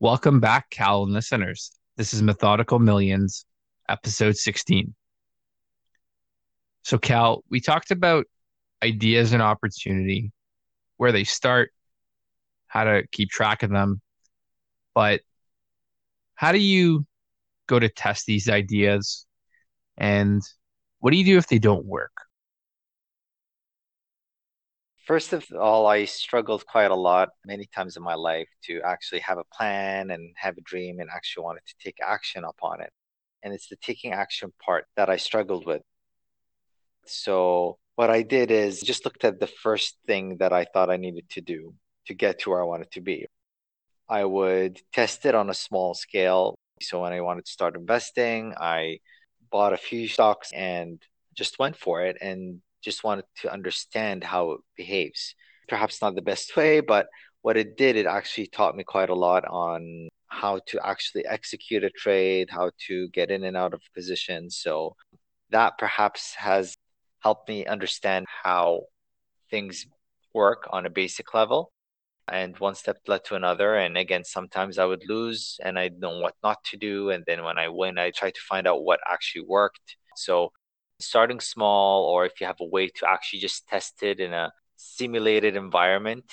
Welcome back, Cal and listeners. This is Methodical Millions, episode 16. So, Cal, we talked about ideas and opportunity, where they start, how to keep track of them. But how do you go to test these ideas? And what do you do if they don't work? First of all, I struggled quite a lot many times in my life to actually have a plan and have a dream and actually wanted to take action upon it. And it's the taking action part that I struggled with. So, what I did is just looked at the first thing that I thought I needed to do to get to where I wanted to be. I would test it on a small scale. So, when I wanted to start investing, I bought a few stocks and just went for it and just wanted to understand how it behaves. Perhaps not the best way, but what it did, it actually taught me quite a lot on how to actually execute a trade, how to get in and out of position. So that perhaps has helped me understand how things work on a basic level. And one step led to another. And again, sometimes I would lose and I'd know what not to do. And then when I win, I try to find out what actually worked. So starting small or if you have a way to actually just test it in a simulated environment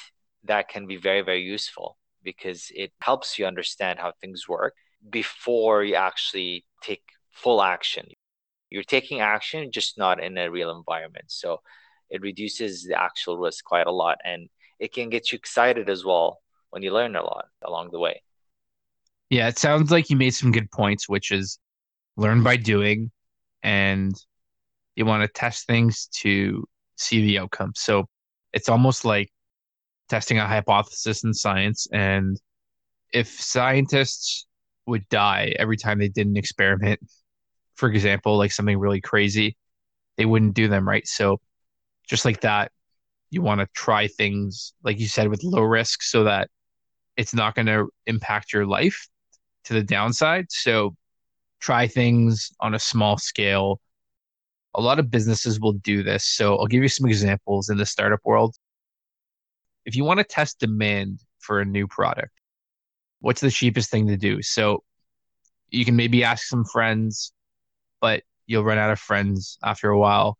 that can be very very useful because it helps you understand how things work before you actually take full action. You're taking action just not in a real environment. So it reduces the actual risk quite a lot and it can get you excited as well when you learn a lot along the way. Yeah it sounds like you made some good points which is learn by doing and you want to test things to see the outcome. So it's almost like testing a hypothesis in science. And if scientists would die every time they did an experiment, for example, like something really crazy, they wouldn't do them, right? So just like that, you want to try things, like you said, with low risk so that it's not going to impact your life to the downside. So try things on a small scale a lot of businesses will do this. So I'll give you some examples in the startup world. If you want to test demand for a new product, what's the cheapest thing to do? So you can maybe ask some friends, but you'll run out of friends after a while.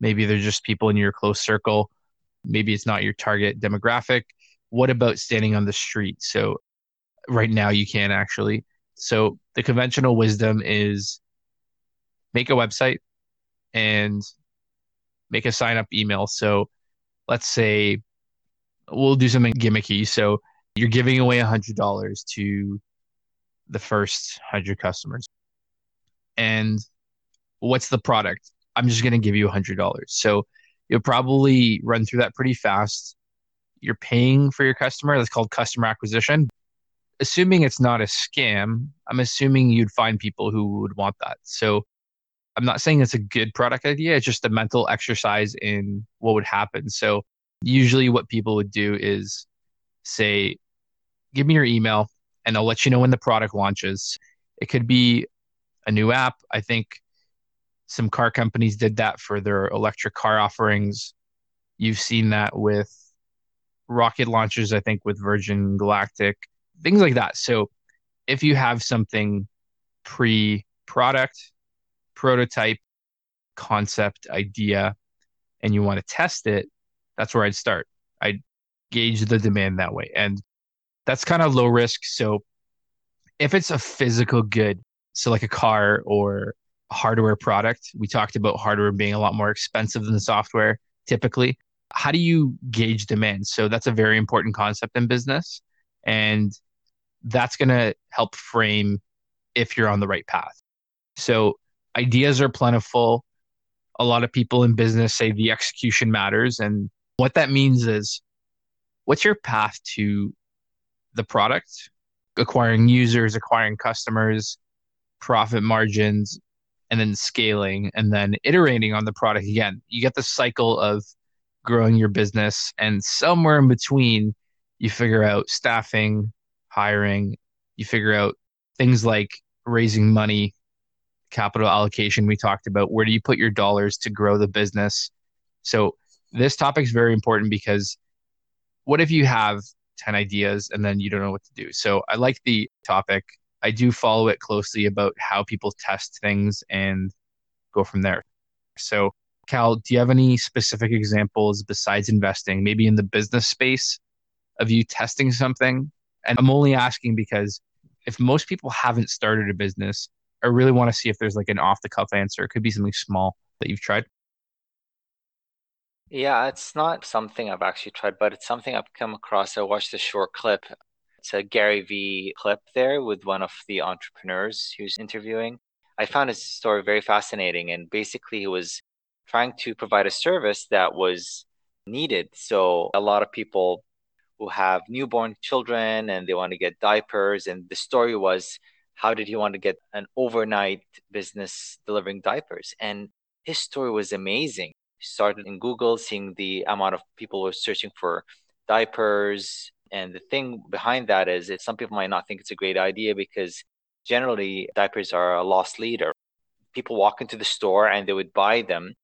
Maybe they're just people in your close circle. Maybe it's not your target demographic. What about standing on the street? So right now you can actually. So the conventional wisdom is make a website, and make a sign up email. So let's say we'll do something gimmicky. So you're giving away a hundred dollars to the first hundred customers. And what's the product? I'm just gonna give you a hundred dollars. So you'll probably run through that pretty fast. You're paying for your customer. That's called customer acquisition. Assuming it's not a scam, I'm assuming you'd find people who would want that. So I'm not saying it's a good product idea. It's just a mental exercise in what would happen. So usually what people would do is say, give me your email and I'll let you know when the product launches. It could be a new app. I think some car companies did that for their electric car offerings. You've seen that with rocket launches, I think with Virgin Galactic, things like that. So if you have something pre product, prototype, concept, idea, and you want to test it, that's where I'd start. I'd gauge the demand that way. And that's kind of low risk. So if it's a physical good, so like a car or hardware product, we talked about hardware being a lot more expensive than software typically. How do you gauge demand? So that's a very important concept in business. And that's going to help frame if you're on the right path. So ideas are plentiful. A lot of people in business say the execution matters. And what that means is what's your path to the product, acquiring users, acquiring customers, profit margins, and then scaling and then iterating on the product again. You get the cycle of growing your business, and somewhere in between, you figure out staffing, hiring, you figure out things like raising money capital allocation we talked about where do you put your dollars to grow the business so this topic is very important because what if you have 10 ideas and then you don't know what to do. So I like the topic. I do follow it closely about how people test things and go from there. So, Cal, do you have any specific examples besides investing, maybe in the business space, of you testing something? And I'm only asking because if most people haven't started a business, I really want to see if there's like an off the cuff answer. It could be something small that you've tried. Yeah, it's not something I've actually tried, but it's something I've come across. I watched a short clip. It's a Gary Vee clip there with one of the entrepreneurs was interviewing. I found his story very fascinating. And basically, he was trying to provide a service that was needed. So, a lot of people who have newborn children and they want to get diapers. And the story was, how did he want to get an overnight business delivering diapers? And his story was amazing He started in Google, seeing the amount of people who are searching for diapers. And the thing behind that is that some people might not think it's a great idea because generally diapers are a loss leader. People walk into the store and they would buy them.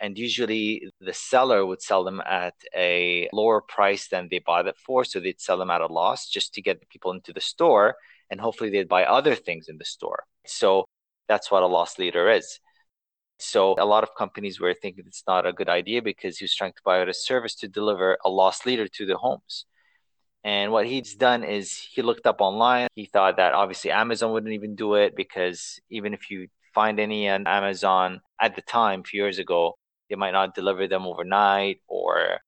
And usually the seller would sell them at a lower price than they bought it for. So they'd sell them at a loss just to get people into the store. And hopefully they'd buy other things in the store. So that's what a loss leader is. So a lot of companies were thinking it's not a good idea because he was trying to buy out a service to deliver a loss leader to the homes. And what he's done is he looked up online. He thought that obviously Amazon wouldn't even do it because even if you find any on Amazon at the time, a few years ago, they might not deliver them overnight or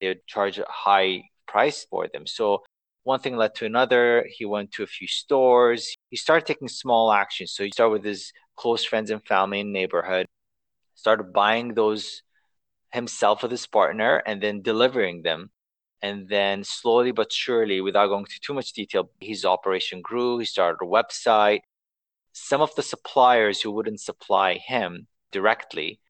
they would charge a high price for them. So one thing led to another. He went to a few stores. He started taking small actions. So he started with his close friends and family in neighborhood, started buying those himself with his partner and then delivering them. And then slowly but surely, without going into too much detail, his operation grew. He started a website. Some of the suppliers who wouldn't supply him directly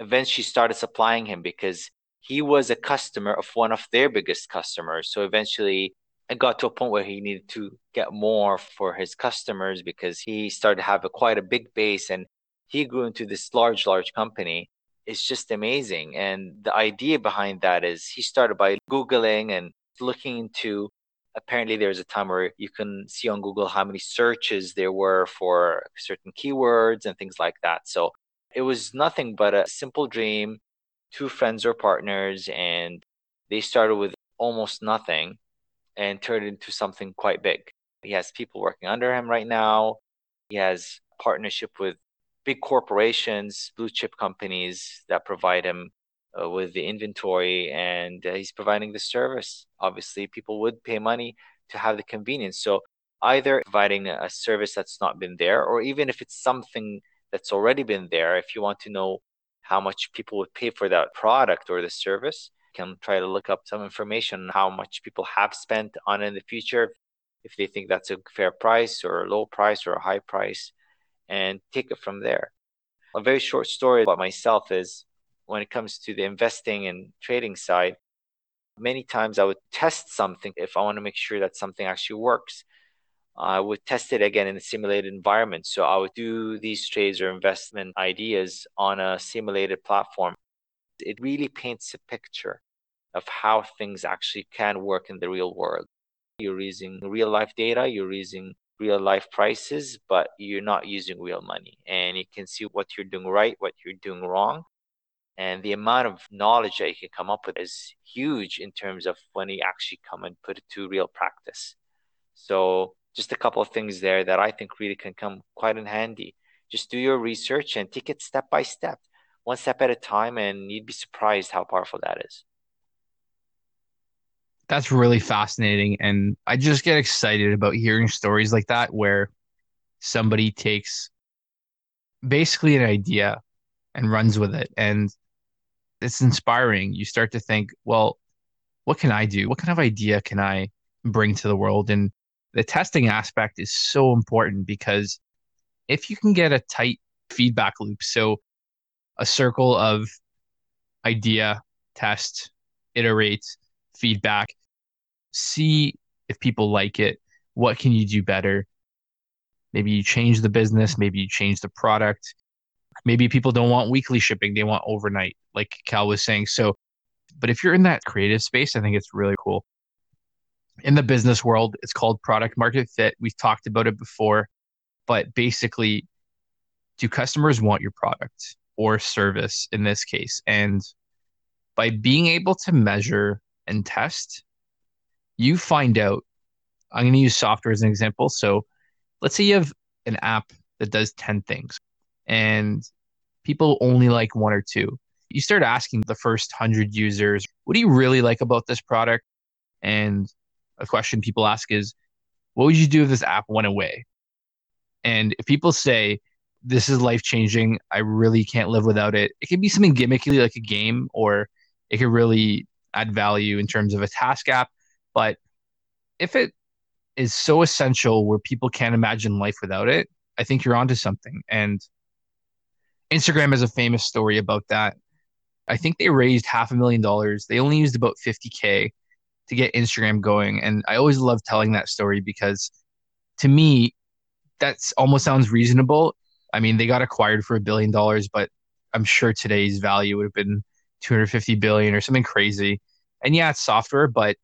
eventually started supplying him because he was a customer of one of their biggest customers. So eventually it got to a point where he needed to get more for his customers because he started to have a, quite a big base and he grew into this large, large company. It's just amazing. And the idea behind that is he started by Googling and looking into apparently there's a time where you can see on Google how many searches there were for certain keywords and things like that. So it was nothing but a simple dream, two friends or partners, and they started with almost nothing and turn it into something quite big. He has people working under him right now. He has partnership with big corporations, blue chip companies that provide him uh, with the inventory, and uh, he's providing the service. Obviously, people would pay money to have the convenience. So either providing a service that's not been there, or even if it's something that's already been there, if you want to know how much people would pay for that product or the service, can try to look up some information on how much people have spent on in the future, if they think that's a fair price or a low price or a high price, and take it from there. A very short story about myself is when it comes to the investing and trading side, many times I would test something if I want to make sure that something actually works. I would test it again in a simulated environment. So I would do these trades or investment ideas on a simulated platform. It really paints a picture of how things actually can work in the real world. You're using real life data, you're using real life prices, but you're not using real money. And you can see what you're doing right, what you're doing wrong. And the amount of knowledge that you can come up with is huge in terms of when you actually come and put it to real practice. So, just a couple of things there that I think really can come quite in handy. Just do your research and take it step by step, one step at a time, and you'd be surprised how powerful that is that's really fascinating. And I just get excited about hearing stories like that where somebody takes basically an idea and runs with it. And it's inspiring. You start to think, well, what can I do? What kind of idea can I bring to the world? And the testing aspect is so important because if you can get a tight feedback loop, so a circle of idea, test, iterate, feedback, see if people like it. What can you do better? Maybe you change the business, maybe you change the product. Maybe people don't want weekly shipping, they want overnight, like Cal was saying. So, but if you're in that creative space, I think it's really cool. in the business world, it's called product market fit. We've talked about it before, but basically, do customers want your product or service in this case? And by being able to measure and test, you find out. I'm going to use software as an example. So let's say you have an app that does 10 things and people only like one or two. You start asking the first 100 users, what do you really like about this product? And a question people ask is, what would you do if this app went away? And if people say, this is life changing, I really can't live without it, it could be something gimmicky like a game, or it could really add value in terms of a task app. But if it is so essential where people can't imagine life without it, I think you're onto something. And Instagram has a famous story about that. I think they raised half a million dollars. They only used about 50K to get Instagram going. And I always love telling that story because to me, that's almost sounds reasonable. I mean, they got acquired for a billion dollars, but I'm sure today's value would have been 250 billion or something crazy. And yeah, it's software, but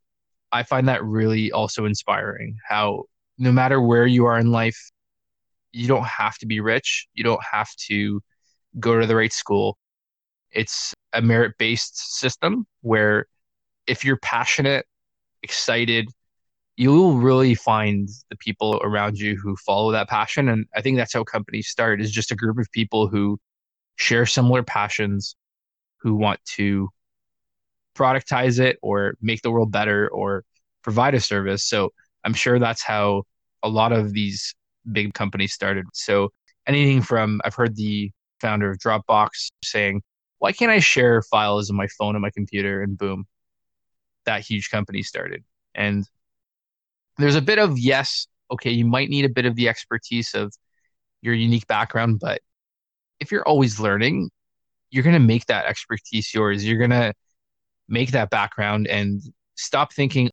I find that really also inspiring how no matter where you are in life, you don't have to be rich. You don't have to go to the right school. It's a merit based system where if you're passionate excited, you will really find the people around you who follow that passion. And I think that's how companies start is just a group of people who share similar passions, who want to productize it or make the world better or provide a service. So I'm sure that's how a lot of these big companies started. So anything from I've heard the founder of Dropbox saying, why can't I share files on my phone and my computer? And boom, that huge company started. And there's a bit of yes, okay, you might need a bit of the expertise of your unique background, but if you're always learning, you're going to make that expertise yours. You're going to make that background and stop thinking,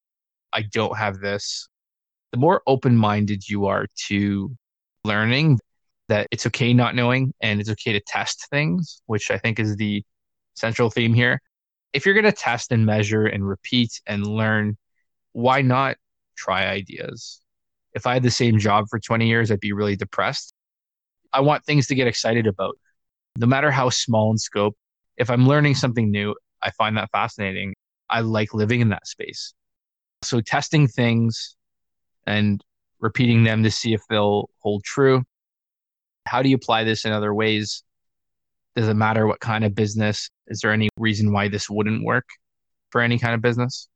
I don't have this. The more open minded you are to learning, that it's okay not knowing and it's okay to test things, which I think is the central theme here if you're going to test and measure and repeat and learn, why not try ideas? If I had the same job for 20 years, I'd be really depressed. I want things to get excited about, no matter how small in scope. If I'm learning something new, I find that fascinating. I like living in that space. So, testing things and repeating them to see if they'll hold true. How do you apply this in other ways? Does it matter what kind of business? Is there any reason why this wouldn't work for any kind of business?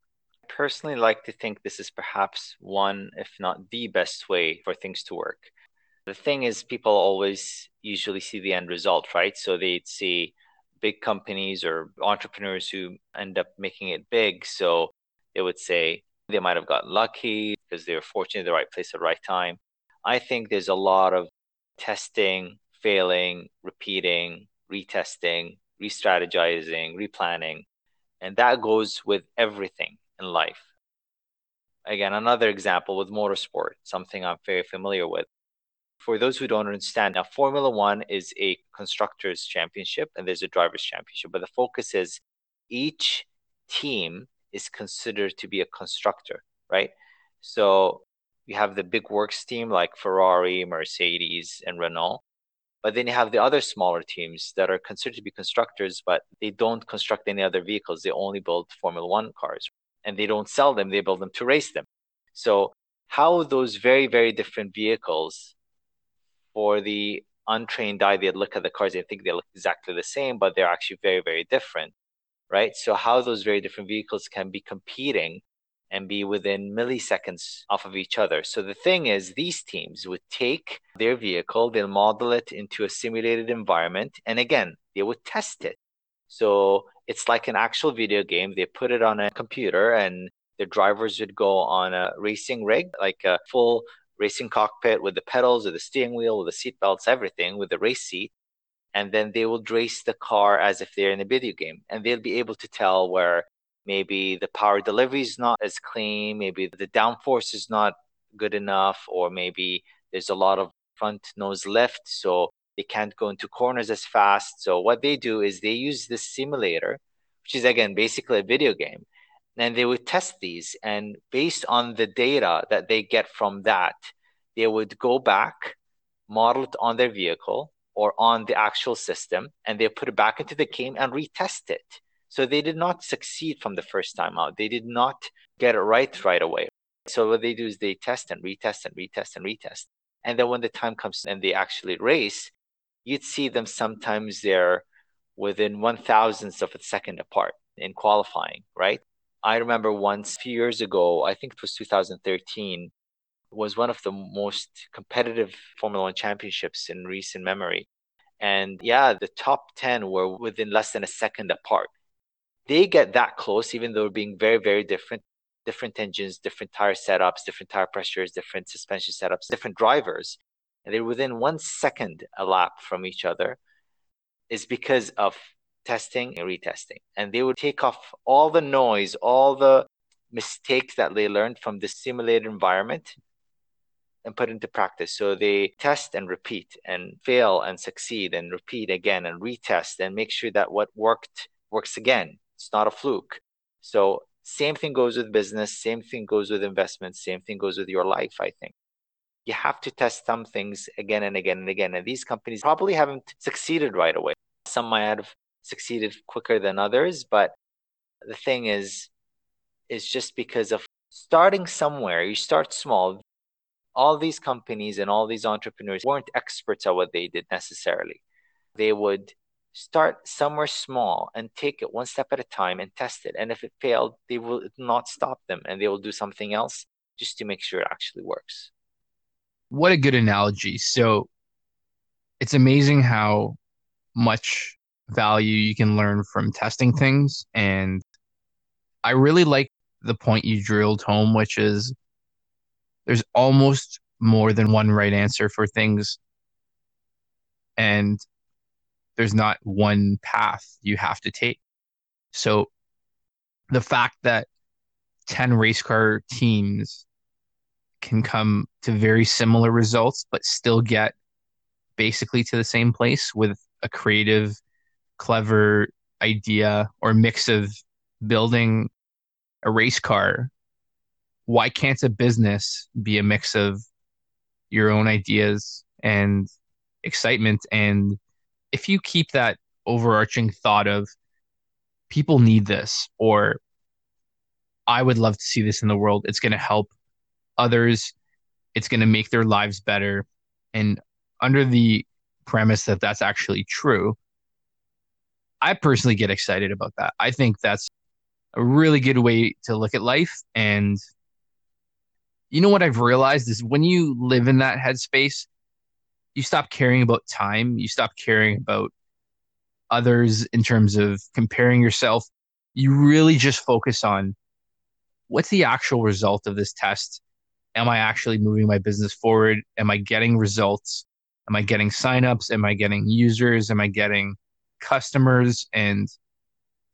I personally like to think this is perhaps one, if not the best way for things to work. The thing is, people always usually see the end result, right? So they'd see big companies or entrepreneurs who end up making it big. So they would say they might have gotten lucky because they were fortunate in the right place at the right time. I think there's a lot of testing, failing, repeating, retesting, re strategizing, replanning. And that goes with everything in life. Again, another example with motorsport, something I'm very familiar with. For those who don't understand, now Formula One is a constructors championship and there's a drivers championship, but the focus is each team is considered to be a constructor, right? So you have the big works team like Ferrari, Mercedes, and Renault. But then you have the other smaller teams that are considered to be constructors, but they don't construct any other vehicles. They only build Formula One cars and they don't sell them, they build them to race them. So, how those very, very different vehicles for the untrained eye, they'd look at the cars, they think they look exactly the same, but they're actually very, very different, right? So, how those very different vehicles can be competing and be within milliseconds off of each other. So the thing is, these teams would take their vehicle, they'll model it into a simulated environment, and again, they would test it. So it's like an actual video game. They put it on a computer, and the drivers would go on a racing rig, like a full racing cockpit with the pedals, with the steering wheel, with the seat belts, everything, with the race seat. And then they will race the car as if they're in a video game. And they'll be able to tell where maybe the power delivery is not as clean, maybe the downforce is not good enough, or maybe there's a lot of front nose lift, so they can't go into corners as fast. So what they do is they use this simulator, which is again basically a video game. And they would test these and based on the data that they get from that they would go back model it on their vehicle or on the actual system and they put it back into the game and retest it. So they did not succeed from the first time out. They did not get it right right away. So what they do is they test and retest and retest and retest. And then when the time comes and they actually race you'd see them sometimes they're within one thousandths of a second apart in qualifying right I remember once a few years ago, I think it was 2013, was one of the most competitive Formula One championships in recent memory. And yeah, the top 10 were within less than a second apart. They get that close, even though being very, very different, different engines, different tire setups, different tire pressures, different suspension setups, different drivers. And they're within one second a lap from each other is because of testing and retesting. And they would take off all the noise, all the mistakes that they learned from the simulated environment and put into practice. So they test and repeat and fail and succeed and repeat again and retest and make sure that what worked works again. It's not a fluke. So same thing goes with business, same thing goes with investments, same thing goes with your life, I think. You have to test some things again and again and again. And these companies probably haven't succeeded right away. Some might have succeeded quicker than others. But the thing is, is just because of starting somewhere, you start small. All these companies and all these entrepreneurs weren't experts at what they did necessarily. They would start somewhere small and take it one step at a time and test it. And if it failed, they will not stop them and they will do something else just to make sure it actually works. What a good analogy. So it's amazing how much value you can learn from testing things. And I really like the point you drilled home, which is there's almost more than one right answer for things. And there's not one path you have to take. So the fact that 10 race car teams can come to very similar results, but still get basically to the same place with a creative clever idea or mix of building a race car, why can't a business be a mix of your own ideas and excitement? And if you keep that overarching thought of people need this, or I would love to see this in the world, it's going to help others, it's going to make their lives better. And under the premise that that's actually true, I personally get excited about that. I think that's a really good way to look at life. And you know what I've realized is when you live in that headspace, you stop caring about time, you stop caring about others in terms of comparing yourself. You really just focus on what's the actual result of this test? Am I actually moving my business forward? Am I getting results? Am I getting signups? Am I getting users? Am I getting customers. And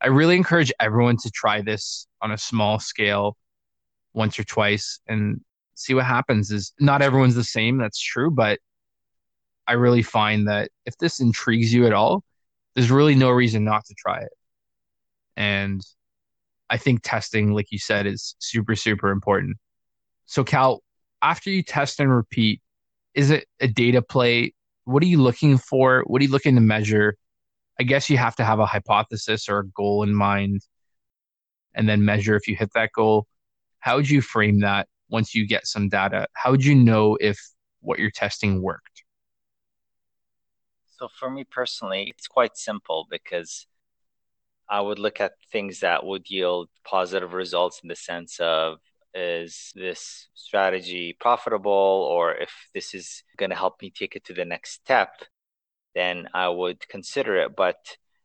I really encourage everyone to try this on a small scale once or twice and see what happens. Is not everyone's the same, that's true, but I really find that if this intrigues you at all, there's really no reason not to try it. And I think testing, like you said, is super, super important. So, Cal, after you test and repeat, is it a data play? What are you looking for? What are you looking to measure? I guess you have to have a hypothesis or a goal in mind and then measure if you hit that goal. How would you frame that once you get some data? How would you know if what you're testing worked? So, for me personally, it's quite simple because I would look at things that would yield positive results in the sense of is this strategy profitable or if this is going to help me take it to the next step then I would consider it. But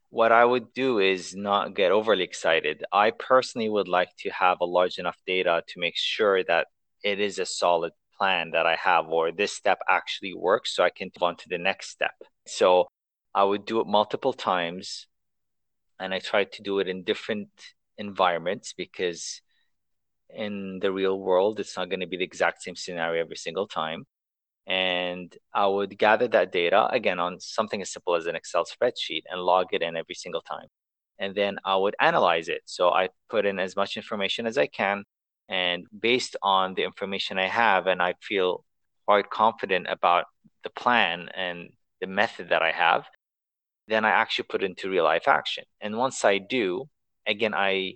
what I would do is not get overly excited. I personally would like to have a large enough data to make sure that it is a solid plan that I have, or this step actually works, so I can move on to the next step. So I would do it multiple times, and I try to do it in different environments because in the real world, it's not going to be the exact same scenario every single time and I would gather that data again on something as simple as an Excel spreadsheet and log it in every single time. and then I would analyze it. So I put in as much information as I can. And based on the information I have, and I feel quite confident about the plan and the method that I have, then I actually put into real life action. And once I do, again, I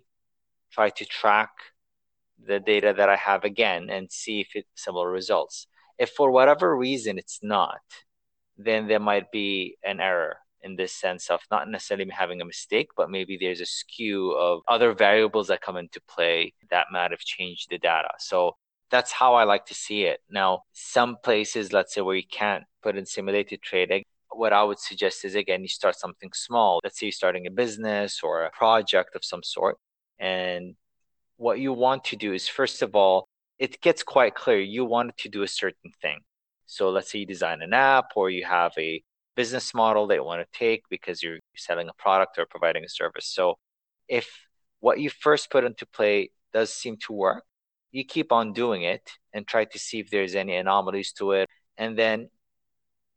try to track the data that I have again and see if it's similar results. If for whatever reason it's not, then there might be an error in this sense of not necessarily having a mistake, but maybe there's a skew of other variables that come into play that might have changed the data. So that's how I like to see it. Now, some places, let's say where you can't put in simulated trading, what I would suggest is again, you start something small. Let's say you're starting a business or a project of some sort. And what you want to do is, first of all, it gets quite clear you wanted to do a certain thing. So let's say you design an app or you have a business model that you want to take because you're selling a product or providing a service. So if what you first put into play does seem to work, you keep on doing it and try to see if there's any anomalies to it. And then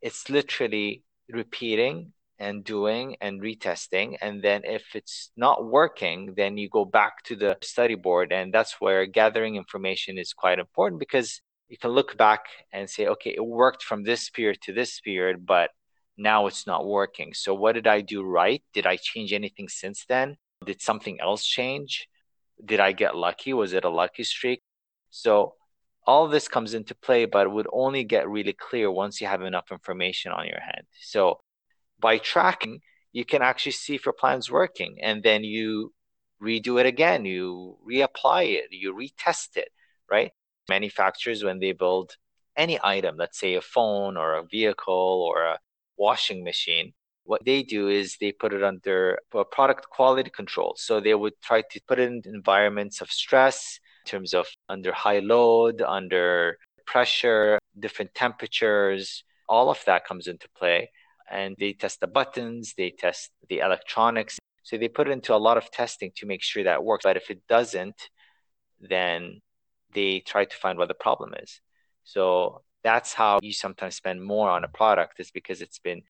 it's literally repeating and doing and retesting. And then if it's not working, then you go back to the study board. And that's where gathering information is quite important because you can look back and say, okay, it worked from this period to this period, but now it's not working. So what did I do right? Did I change anything since then? Did something else change? Did I get lucky? Was it a lucky streak? So all this comes into play, but it would only get really clear once you have enough information on your hand. So by tracking, you can actually see if your plan's working and then you redo it again, you reapply it, you retest it, right? Manufacturers, when they build any item, let's say a phone or a vehicle or a washing machine, what they do is they put it under product quality control. So they would try to put it in environments of stress in terms of under high load, under pressure, different temperatures, all of that comes into play. And they test the buttons, they test the electronics. So they put into a lot of testing to make sure that works. But if it doesn't, then they try to find what the problem is. So that's how you sometimes spend more on a product is because it's been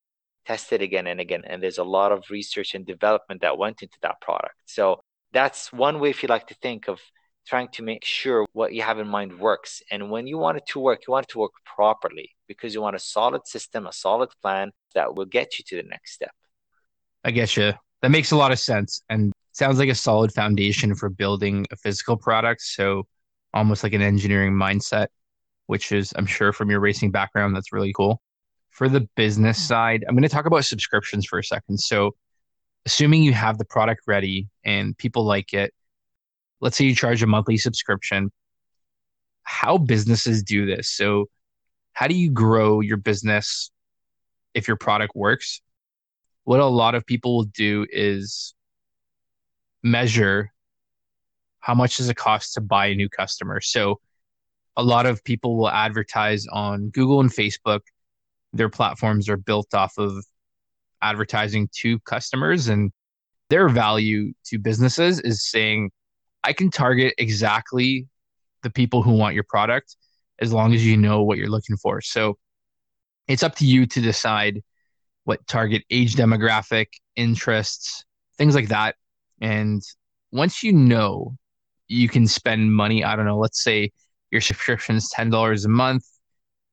tested again and again and there's a lot of research and development that went into that product so that's one way if you like to think of trying to make sure what you have in mind works and when you want it to work you want it to work properly because you want a solid system a solid plan that will get you to the next step i get you that makes a lot of sense and sounds like a solid foundation for building a physical product so almost like an engineering mindset which is, I'm sure, from your racing background, that's really cool. For the business hmm. side, I'm going to talk about subscriptions for a second. So, assuming you have the product ready and people like it, let's say you charge a monthly subscription, how businesses do this. So, how do you grow your business if your product works? What a lot of people will do is measure how much does it cost to buy a new customer. So, a lot of people will advertise on Google and Facebook. Their platforms are built off of advertising to customers, and their value to businesses is saying, I can target exactly the people who want your product as long as you know what you're looking for. So it's up to you to decide what target age demographic, interests, things like that. And once you know, you can spend money. I don't know, let's say your subscription is $10 a month.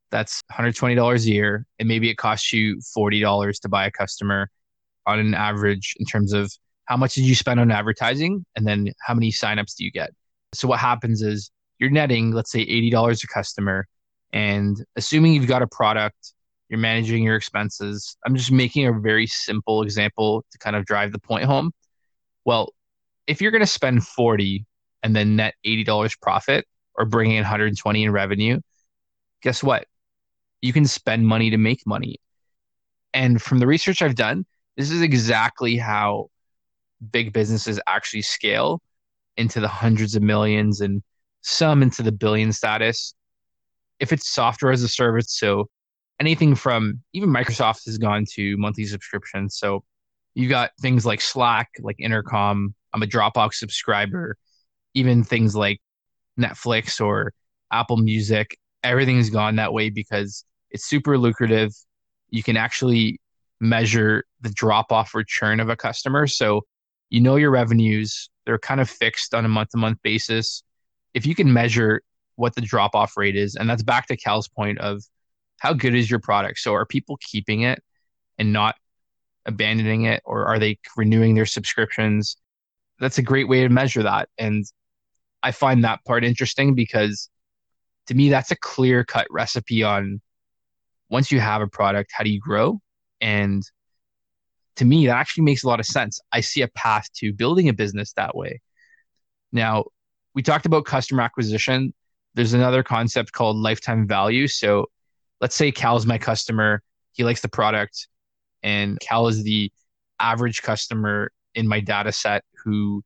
That's $120 a year. And maybe it costs you $40 to buy a customer on an average in terms of how much did you spend on advertising and then how many signups do you get. So what happens is you're netting, let's say $80 a customer. And assuming you've got a product, you're managing your expenses. I'm just making a very simple example to kind of drive the point home. Well, if you're going to spend 40 and then net $80 profit, or bringing in 120 in revenue, guess what? You can spend money to make money. And from the research I've done, this is exactly how big businesses actually scale into the hundreds of millions and some into the billion status. If it's software as a service, so anything from even Microsoft has gone to monthly subscriptions. So you've got things like Slack, like Intercom. I'm a Dropbox subscriber. Even things like Netflix or Apple Music. Everything's gone that way because it's super lucrative. You can actually measure the drop off return of a customer. So You know your revenues, they're kind of fixed on a month to month basis. If you can measure what the drop off rate is, and that's back to Cal's point of how good is your product? So are people keeping it and not abandoning it, or are they renewing their subscriptions? That's a great way to measure that. And I find that part interesting because to me, that's a clear cut recipe on once you have a product, how do you grow? And to me, that actually makes a lot of sense. I see a path to building a business that way. Now, we talked about customer acquisition. There's another concept called lifetime value. So let's say Cal's my customer, he likes the product, and Cal is the average customer in my data set who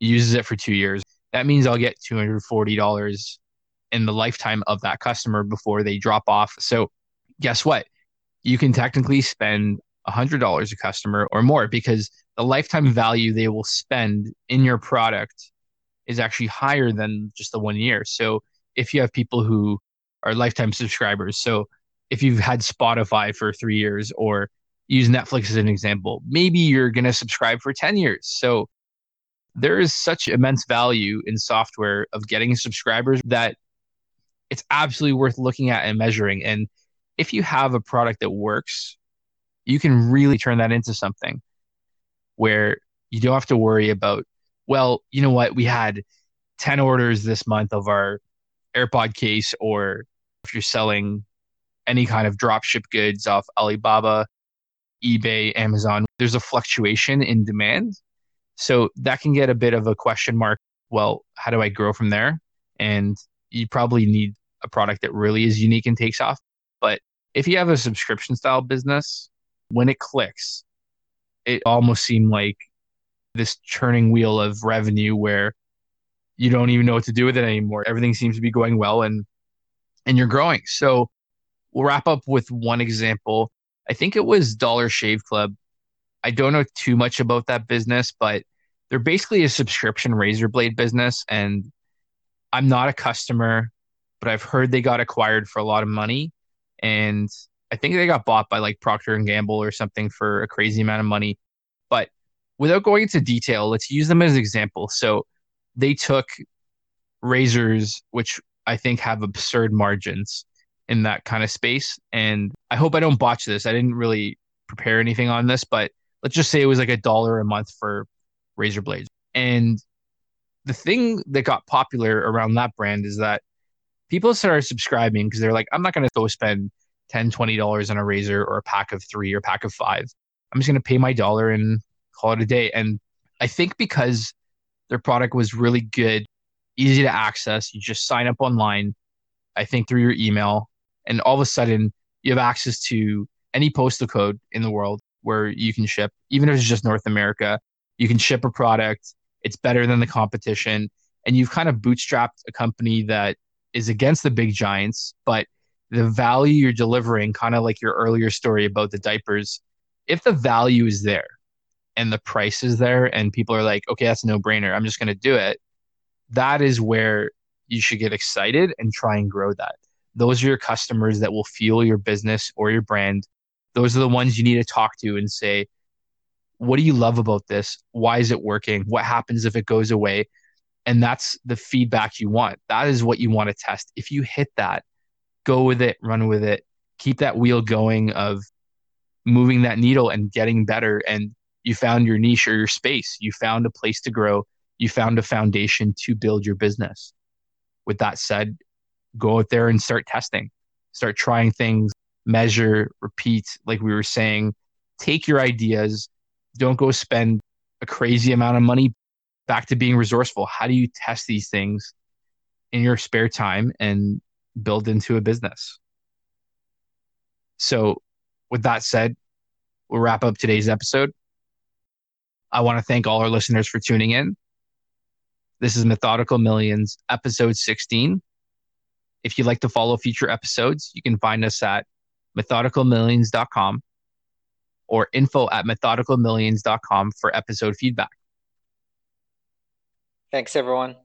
uses it for two years. That means I'll get $240 in the lifetime of that customer before they drop off. So guess what? You can technically spend $100 a customer or more because the lifetime value they will spend in your product is actually higher than just the one year. So if you have people who are lifetime subscribers, so if you've had Spotify for three years or use Netflix as an example, maybe you're going to subscribe for 10 years. So there is such immense value in software of getting subscribers that it's absolutely worth looking at and measuring. And if you have a product that works, you can really turn that into something where you don't have to worry about, well, you know what, we had 10 orders this month of our AirPod case, or if you're selling any kind of drop ship goods off Alibaba, eBay, Amazon, there's a fluctuation in demand. So that can get a bit of a question mark. Well, how do I grow from there? And you probably need a product that really is unique and takes off. But if you have a subscription style business, when it clicks, it almost seemed like this churning wheel of revenue where you don't even know what to do with it anymore. Everything seems to be going well and and you're growing. So we'll wrap up with one example. I think it was Dollar Shave Club. I don't know too much about that business, but they're basically a subscription razor blade business and I'm not a customer but I've heard they got acquired for a lot of money, and I think they got bought by like Procter and Gamble or something for a crazy amount of money. Without going into detail, let's use them as an example. So they took razors, which I think have absurd margins in that kind of space. And I hope I don't botch this. I didn't really prepare anything on this, but let's just say it was like a dollar a month for razor blades. And the thing that got popular around that brand is that people started subscribing because they're like, I'm not going to go spend 10 $20 on a razor or a pack of three or a pack of five. I'm just going to pay my dollar and call it a day. And I think because their product was really good, easy to access, you just sign up online, I think through your email, and all of a sudden you have access to any postal code in the world where you can ship, even if it's just North America, you can ship a product. It's better than the competition. And you've kind of bootstrapped a company that is against the big giants, but the value you're delivering, kind of like your earlier story about the diapers, if the value is there and the price is there and people are like, okay, that's a no brainer, I'm just going to do it, that is where you should get excited and try and grow that. Those are your customers that will fuel your business or your brand. Those are the ones you need to talk to and say, what do you love about this? Why is it working? What happens if it goes away? and that's the feedback you want. That is what you want to test. If you hit that, go with it, run with it, keep that wheel going of moving that needle and getting better. And you found your niche or your space. You found a place to grow. You found a foundation to build your business. With that said, go out there and start testing, start trying things, measure, repeat, like we were saying. Take your ideas. Don't go spend a crazy amount of money back to being resourceful. How do you test these things in your spare time and build into a business? So, with that said, we'll wrap up today's episode. I want to thank all our listeners for tuning in. This is Methodical Millions, episode 16. If you'd like to follow future episodes, you can find us at methodicalmillions.com or info at methodicalmillions.com for episode feedback. Thanks, everyone.